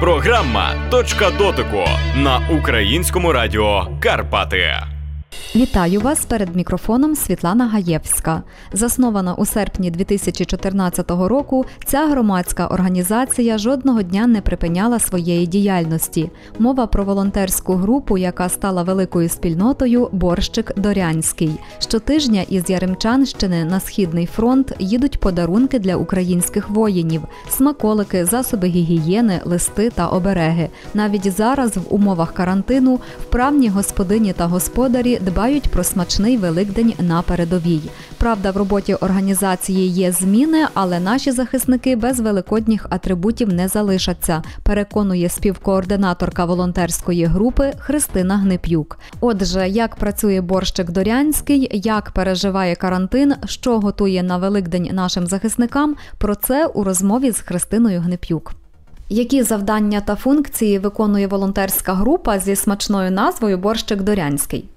Програма Точка дотику на українському радіо Карпати. Вітаю вас перед мікрофоном Світлана Гаєвська. Заснована у серпні 2014 року, ця громадська організація жодного дня не припиняла своєї діяльності. Мова про волонтерську групу, яка стала великою спільнотою Борщик Дорянський. Щотижня із Яремчанщини на східний фронт їдуть подарунки для українських воїнів, смаколики, засоби гігієни, листи та обереги. Навіть зараз, в умовах карантину, вправні господині та господарі дбають про смачний Великдень на передовій. Правда, в роботі організації є зміни, але наші захисники без великодніх атрибутів не залишаться. Переконує співкоординаторка волонтерської групи Христина Гнип'юк. Отже, як працює борщик Дорянський, як переживає карантин, що готує на Великдень нашим захисникам, про це у розмові з Христиною Гнип'юк. Які завдання та функції виконує волонтерська група зі смачною назвою Борщик Дорянський?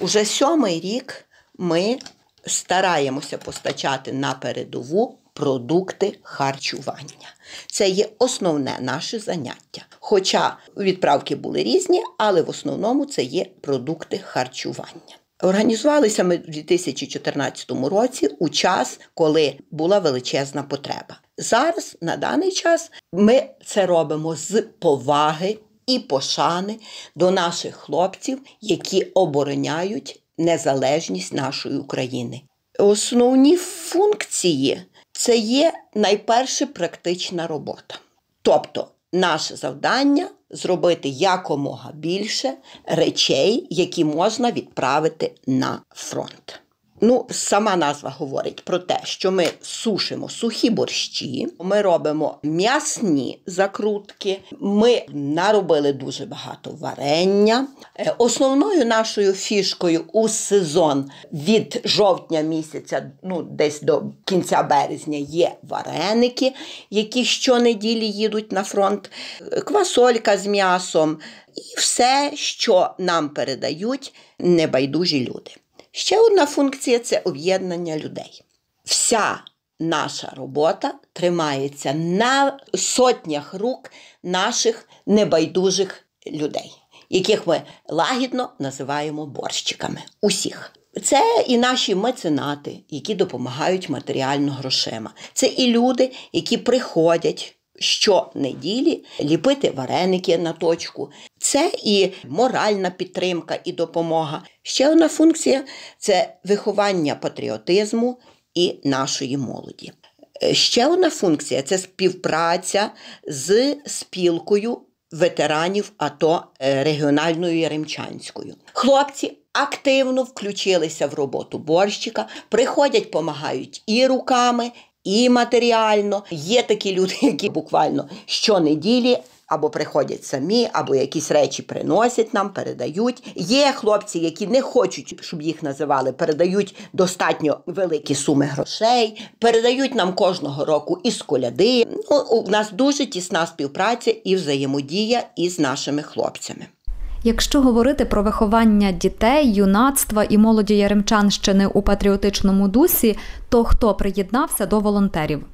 Уже сьомий рік ми стараємося постачати на передову продукти харчування. Це є основне наше заняття. Хоча відправки були різні, але в основному це є продукти харчування. Організувалися ми в 2014 році у час, коли була величезна потреба. Зараз, на даний час, ми це робимо з поваги і пошани до наших хлопців, які обороняють незалежність нашої України. Основні функції це є найперше практична робота. Тобто, наше завдання зробити якомога більше речей, які можна відправити на фронт. Ну, сама назва говорить про те, що ми сушимо сухі борщі, ми робимо м'ясні закрутки, ми наробили дуже багато варення. Е, основною нашою фішкою у сезон від жовтня місяця, ну десь до кінця березня, є вареники, які щонеділі їдуть на фронт, квасолька з м'ясом і все, що нам передають небайдужі люди. Ще одна функція це об'єднання людей. Вся наша робота тримається на сотнях рук наших небайдужих людей, яких ми лагідно називаємо борщиками. Усіх. Це і наші меценати, які допомагають матеріально грошима. Це і люди, які приходять щонеділі ліпити вареники на точку. Це і моральна підтримка і допомога. Ще одна функція це виховання патріотизму і нашої молоді. Е, ще одна функція це співпраця з спілкою ветеранів АТО е, регіональною Яремчанською. Хлопці активно включилися в роботу борщика, приходять, допомагають і руками, і матеріально. Є такі люди, які буквально щонеділі. Або приходять самі, або якісь речі приносять нам, передають. Є хлопці, які не хочуть, щоб їх називали, передають достатньо великі суми грошей, передають нам кожного року із коляди. Ну, У нас дуже тісна співпраця і взаємодія із нашими хлопцями. Якщо говорити про виховання дітей, юнацтва і молоді Яремчанщини у патріотичному дусі, то хто приєднався до волонтерів?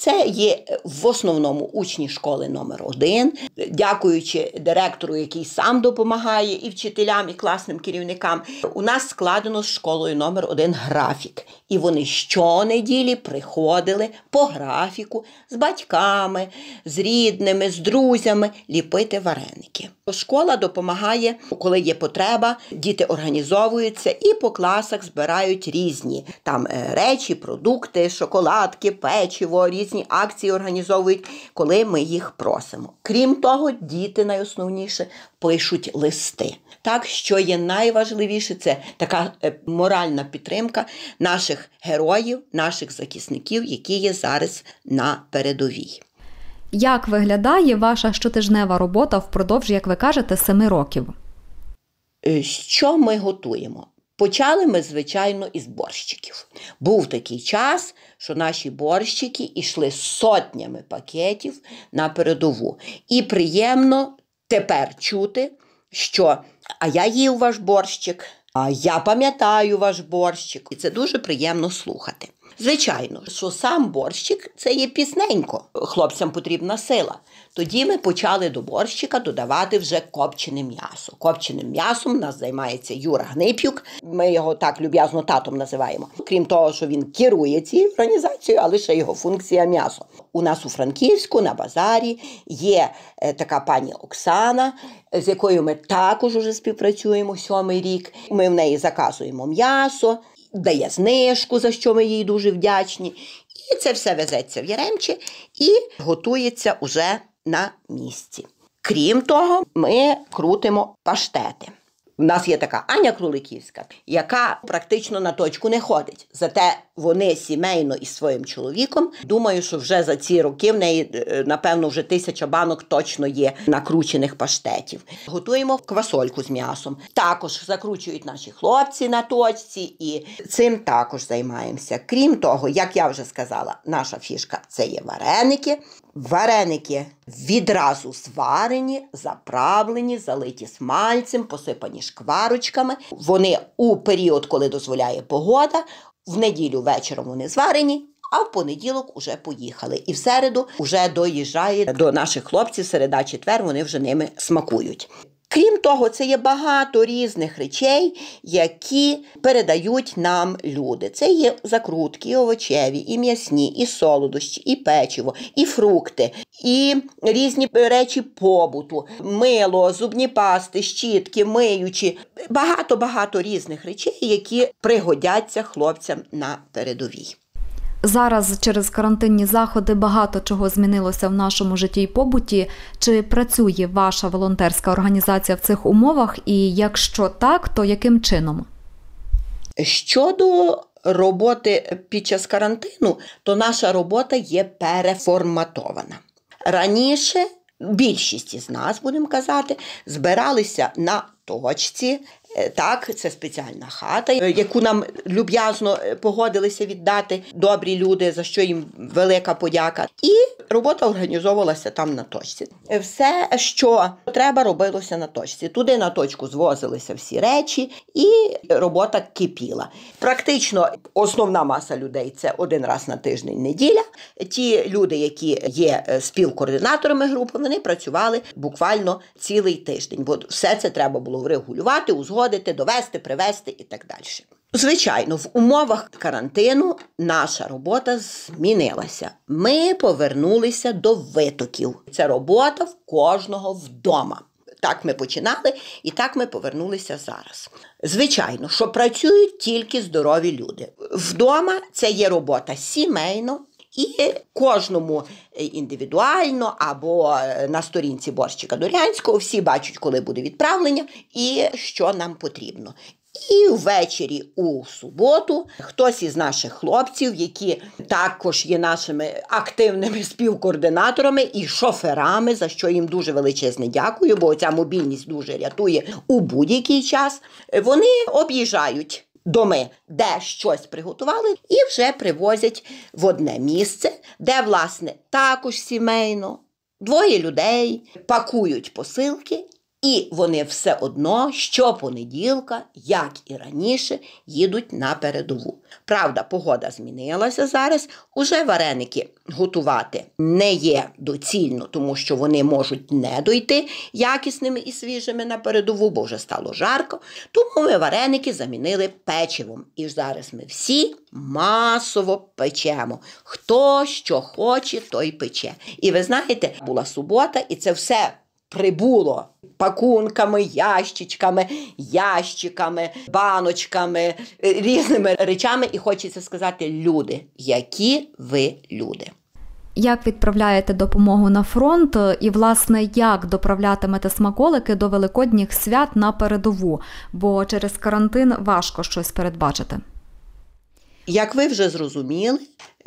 Це є в основному учні школи номер 1 дякуючи директору, який сам допомагає, і вчителям, і класним керівникам. У нас складено з школою номер 1 графік. І вони щонеділі приходили по графіку з батьками, з рідними, з друзями ліпити вареники. Школа допомагає, коли є потреба, діти організовуються і по класах збирають різні там е, речі, продукти, шоколадки, печиво, різні акції організовують, коли ми їх просимо. Крім того, діти найосновніше пишуть листи. Так, що є найважливіше, це така е, моральна підтримка наших героїв, наших захисників, які є зараз на передовій. Як виглядає ваша щотижнева робота впродовж, як ви кажете, семи років? Е, що ми готуємо? Почали ми, звичайно, із борщиків. Був такий час, що наші борщики йшли сотнями пакетів на передову. І приємно тепер чути, що а я їв ваш борщик, а я пам'ятаю ваш борщик. І це дуже приємно слухати. Звичайно, що сам борщик це є пісненько. Хлопцям потрібна сила. Тоді ми почали до борщика додавати вже копчене м'ясо. Копченим м'ясом нас займається Юра Гнип'юк. Ми його так люб'язно татом називаємо. Крім того, що він керує цією організацією, але ще його функція м'ясо. У нас у Франківську на базарі є е, така пані Оксана, з якою ми також уже співпрацюємо сьомий рік. Ми в неї заказуємо м'ясо, дає знижку, за що ми їй дуже вдячні. І це все везеться в Яремче і готується уже на місці. Крім того, ми крутимо паштети. У нас є така Аня Круликівська, яка практично на точку не ходить. Зате вони сімейно із своїм чоловіком. Думаю, що вже за ці роки в неї, е, напевно, вже тисяча банок точно є накручених паштетів. Готуємо квасольку з м'ясом. Також закручують наші хлопці на точці, і цим також займаємося. Крім того, як я вже сказала, наша фішка це є вареники. Вареники відразу зварені, заправлені, залиті смальцем, посипані шкварочками. Вони у період, коли дозволяє погода, в неділю вечором вони зварені. А в понеділок уже поїхали. І в середу вже доїжджає до наших хлопців, середа четвер, вони вже ними смакують. Крім того, це є багато різних речей, які передають нам люди. Це є закрутки, і овочеві, і м'ясні, і солодощі, і печиво, і фрукти, і різні речі побуту, мило, зубні пасти, щітки, миючі. Багато-багато різних речей, які пригодяться хлопцям на передовій. Зараз через карантинні заходи багато чого змінилося в нашому житті і побуті. Чи працює ваша волонтерська організація в цих умовах? І якщо так, то яким чином? Щодо роботи під час карантину, то наша робота є переформатована. Раніше більшість із нас, будемо казати, збиралися на точці. Е, Так, це спеціальна хата, е, яку нам люб'язно е, погодилися віддати добрі люди, за що їм велика подяка. І робота організовувалася там на точці. Все, що треба, робилося на точці. Туди на точку звозилися всі речі, і робота кипіла. Практично основна маса людей це один раз на тиждень неділя. Ті люди, які є співкоординаторами групи, вони працювали буквально цілий тиждень, бо все це треба було врегулювати, узгодити, довести, привезти і так далі. Звичайно, в умовах карантину наша робота змінилася. Ми повернулися до витоків. Це робота в кожного вдома. Так ми починали, і так ми повернулися зараз. Звичайно, що працюють тільки здорові люди. Вдома це є робота сімейно, і кожному індивідуально або е, на сторінці борщика Дорянського всі бачать, коли буде відправлення і що нам потрібно. І ввечері у суботу хтось із наших хлопців, які також є нашими активними співкоординаторами і шоферами, за що їм дуже величезне дякую, бо ця мобільність дуже рятує у будь-який час. Вони об'їжджають доми, де щось приготували, і вже привозять в одне місце, де, власне, також сімейно двоє людей пакують посилки. І вони все одно щопонеділка, як і раніше, їдуть на передову. Правда, погода змінилася зараз. Уже вареники готувати не є доцільно, тому що вони можуть не дойти якісними і свіжими на передову, бо вже стало жарко. Тому ми вареники замінили печивом. І зараз ми всі масово печемо. Хто що хоче, той пече. І ви знаєте, була субота, і це все прибуло пакунками, ящичками, ящиками, баночками, е, різними речами. І хочеться сказати, люди, які ви люди. Як відправляєте допомогу на фронт, і власне як доправлятимете смаколики до великодніх свят на передову? Бо через карантин важко щось передбачити. Як ви вже зрозуміли,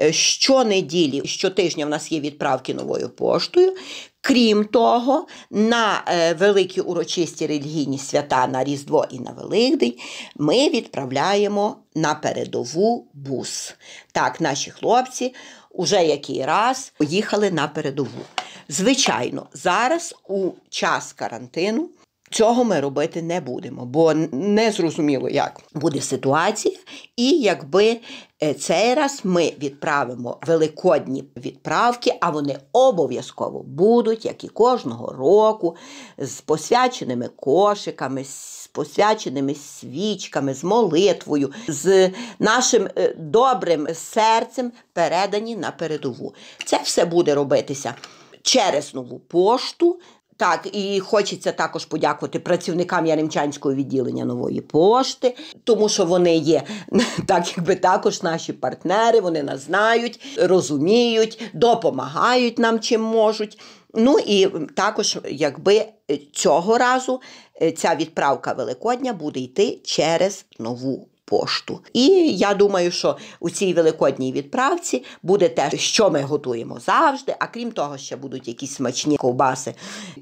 е, щонеділі, щотижня в нас є відправки новою поштою. Крім того, на е, великі урочисті релігійні свята на Різдво і на Великдень ми відправляємо на передову бус. Так, наші хлопці уже який раз поїхали на передову. Звичайно, зараз у час карантину Цього ми робити не будемо, бо не зрозуміло, як буде ситуація, і якби е, цей раз ми відправимо великодні відправки, а вони обов'язково будуть, як і кожного року, з посвяченими кошиками, з посвяченими свічками, з молитвою, з нашим е, добрим серцем передані на передову. Це все буде робитися через нову пошту. Так, і хочеться також подякувати працівникам Яремчанського відділення нової пошти, тому що вони є так, якби також наші партнери, вони нас знають, розуміють, допомагають нам чим можуть. Ну і також, якби цього разу е, ця відправка Великодня буде йти через нову пошту. І я думаю, що у цій великодній відправці буде те, що ми готуємо завжди. А крім того, ще будуть якісь смачні ковбаси,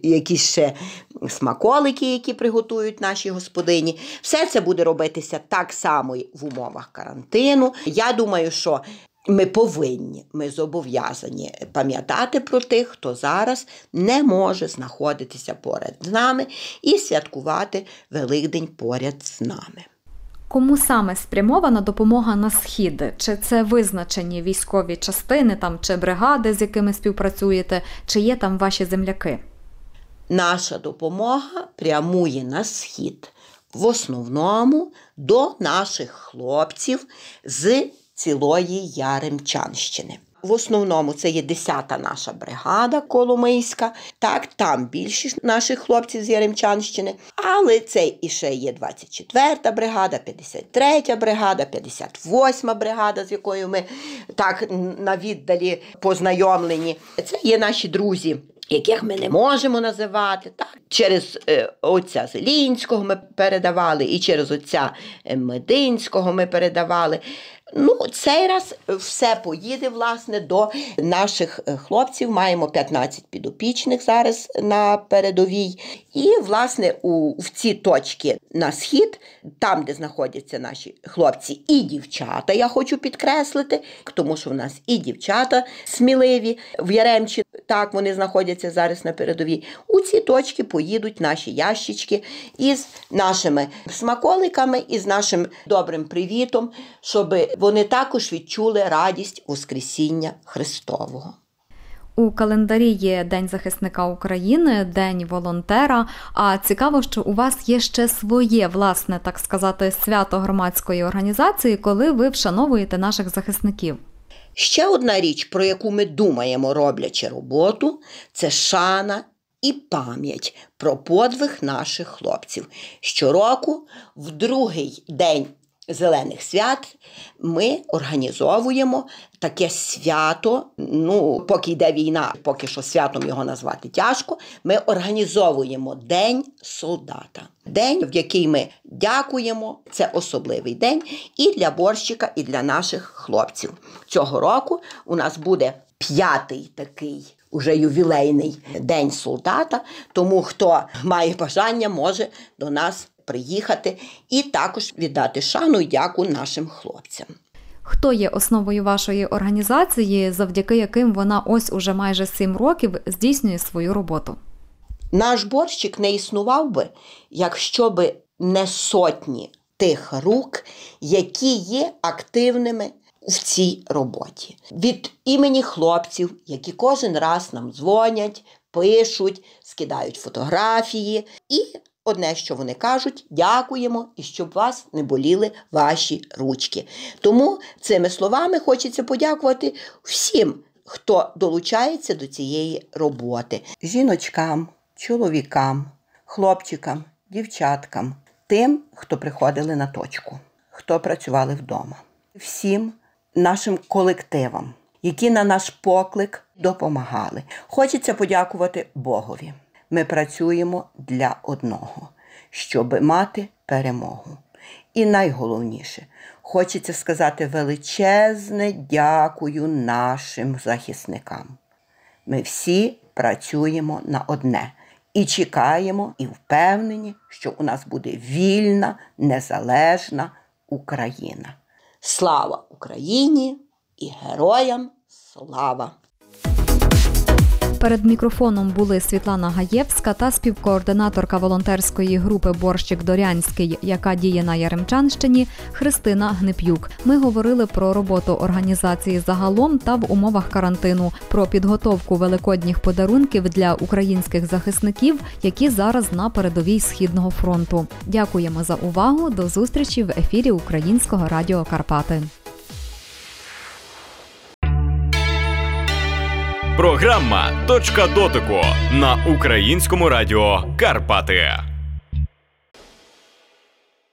якісь ще смаколики, які приготують наші господині. Все це буде робитися так само в умовах карантину. Я думаю, що. Ми повинні, ми зобов'язані пам'ятати про тих, хто зараз не може знаходитися поряд з нами і святкувати Великдень поряд з нами. Кому саме спрямована допомога на схід? Чи це визначені військові частини там чи бригади, з якими співпрацюєте, чи є там ваші земляки? Наша допомога прямує на схід, в основному до наших хлопців з цілої Яремчанщини. В основному це є 10-та наша бригада Коломийська. Так, там більшість наших хлопців з Яремчанщини. Але це і ще є 24-та бригада, 53-я бригада, 58-ма бригада, з якою ми так на віддалі познайомлені. Це є наші друзі. Яких ми не можемо називати, так через е, отця Зелінського ми передавали, і через отця Мединського ми передавали. Ну, цей раз все поїде власне до наших е, хлопців. Маємо 15 підопічних зараз на передовій. І, власне, у в ці точки на схід, там, де знаходяться наші хлопці, і дівчата, я хочу підкреслити, тому що в нас і дівчата сміливі в Яремчі, так вони знаходяться зараз на передовій. У ці точки поїдуть наші ящички із нашими смаколиками, і з нашим добрим привітом, щоб вони також відчули радість Воскресіння Христового. У календарі є День захисника України, День волонтера. А цікаво, що у вас є ще своє власне, так сказати, свято громадської організації, коли ви вшановуєте наших захисників. Ще одна річ, про яку ми думаємо, роблячи роботу, це шана і пам'ять про подвиг наших хлопців. Щороку, в другий день зелених свят, ми організовуємо таке свято. Ну, поки йде війна, поки що святом його назвати тяжко. Ми організовуємо День солдата. День, в який ми дякуємо, це особливий день і для борщика, і для наших хлопців. Цього року у нас буде п'ятий такий. Уже ювілейний день солдата, тому хто має бажання, може до нас приїхати і також віддати шану і дяку нашим хлопцям. Хто є основою вашої організації, завдяки яким вона ось уже майже сім років здійснює свою роботу? Наш борщик не існував би, якщо би не сотні тих рук, які є активними в цій роботі. Від імені хлопців, які кожен раз нам дзвонять, пишуть, скидають фотографії і Одне, що вони кажуть, дякуємо і щоб вас не боліли ваші ручки. Тому цими словами хочеться подякувати всім, хто долучається до цієї роботи: жіночкам, чоловікам, хлопчикам, дівчаткам, тим, хто приходили на точку, хто працювали вдома, всім нашим колективам, які на наш поклик допомагали. Хочеться подякувати Богові ми працюємо для одного, щоб мати перемогу. І найголовніше, хочеться сказати величезне дякую нашим захисникам. Ми всі працюємо на одне і чекаємо, і впевнені, що у нас буде вільна, незалежна Україна. Слава Україні і героям слава! Перед мікрофоном були Світлана Гаєвська та співкоординаторка волонтерської групи Борщик Дорянський, яка діє на Яремчанщині, Христина Гнип'юк. Ми говорили про роботу організації загалом та в умовах карантину, про підготовку великодніх подарунків для українських захисників, які зараз на передовій східного фронту. Дякуємо за увагу. До зустрічі в ефірі Українського радіо Карпати. Програма Точка дотику на українському радіо Карпати.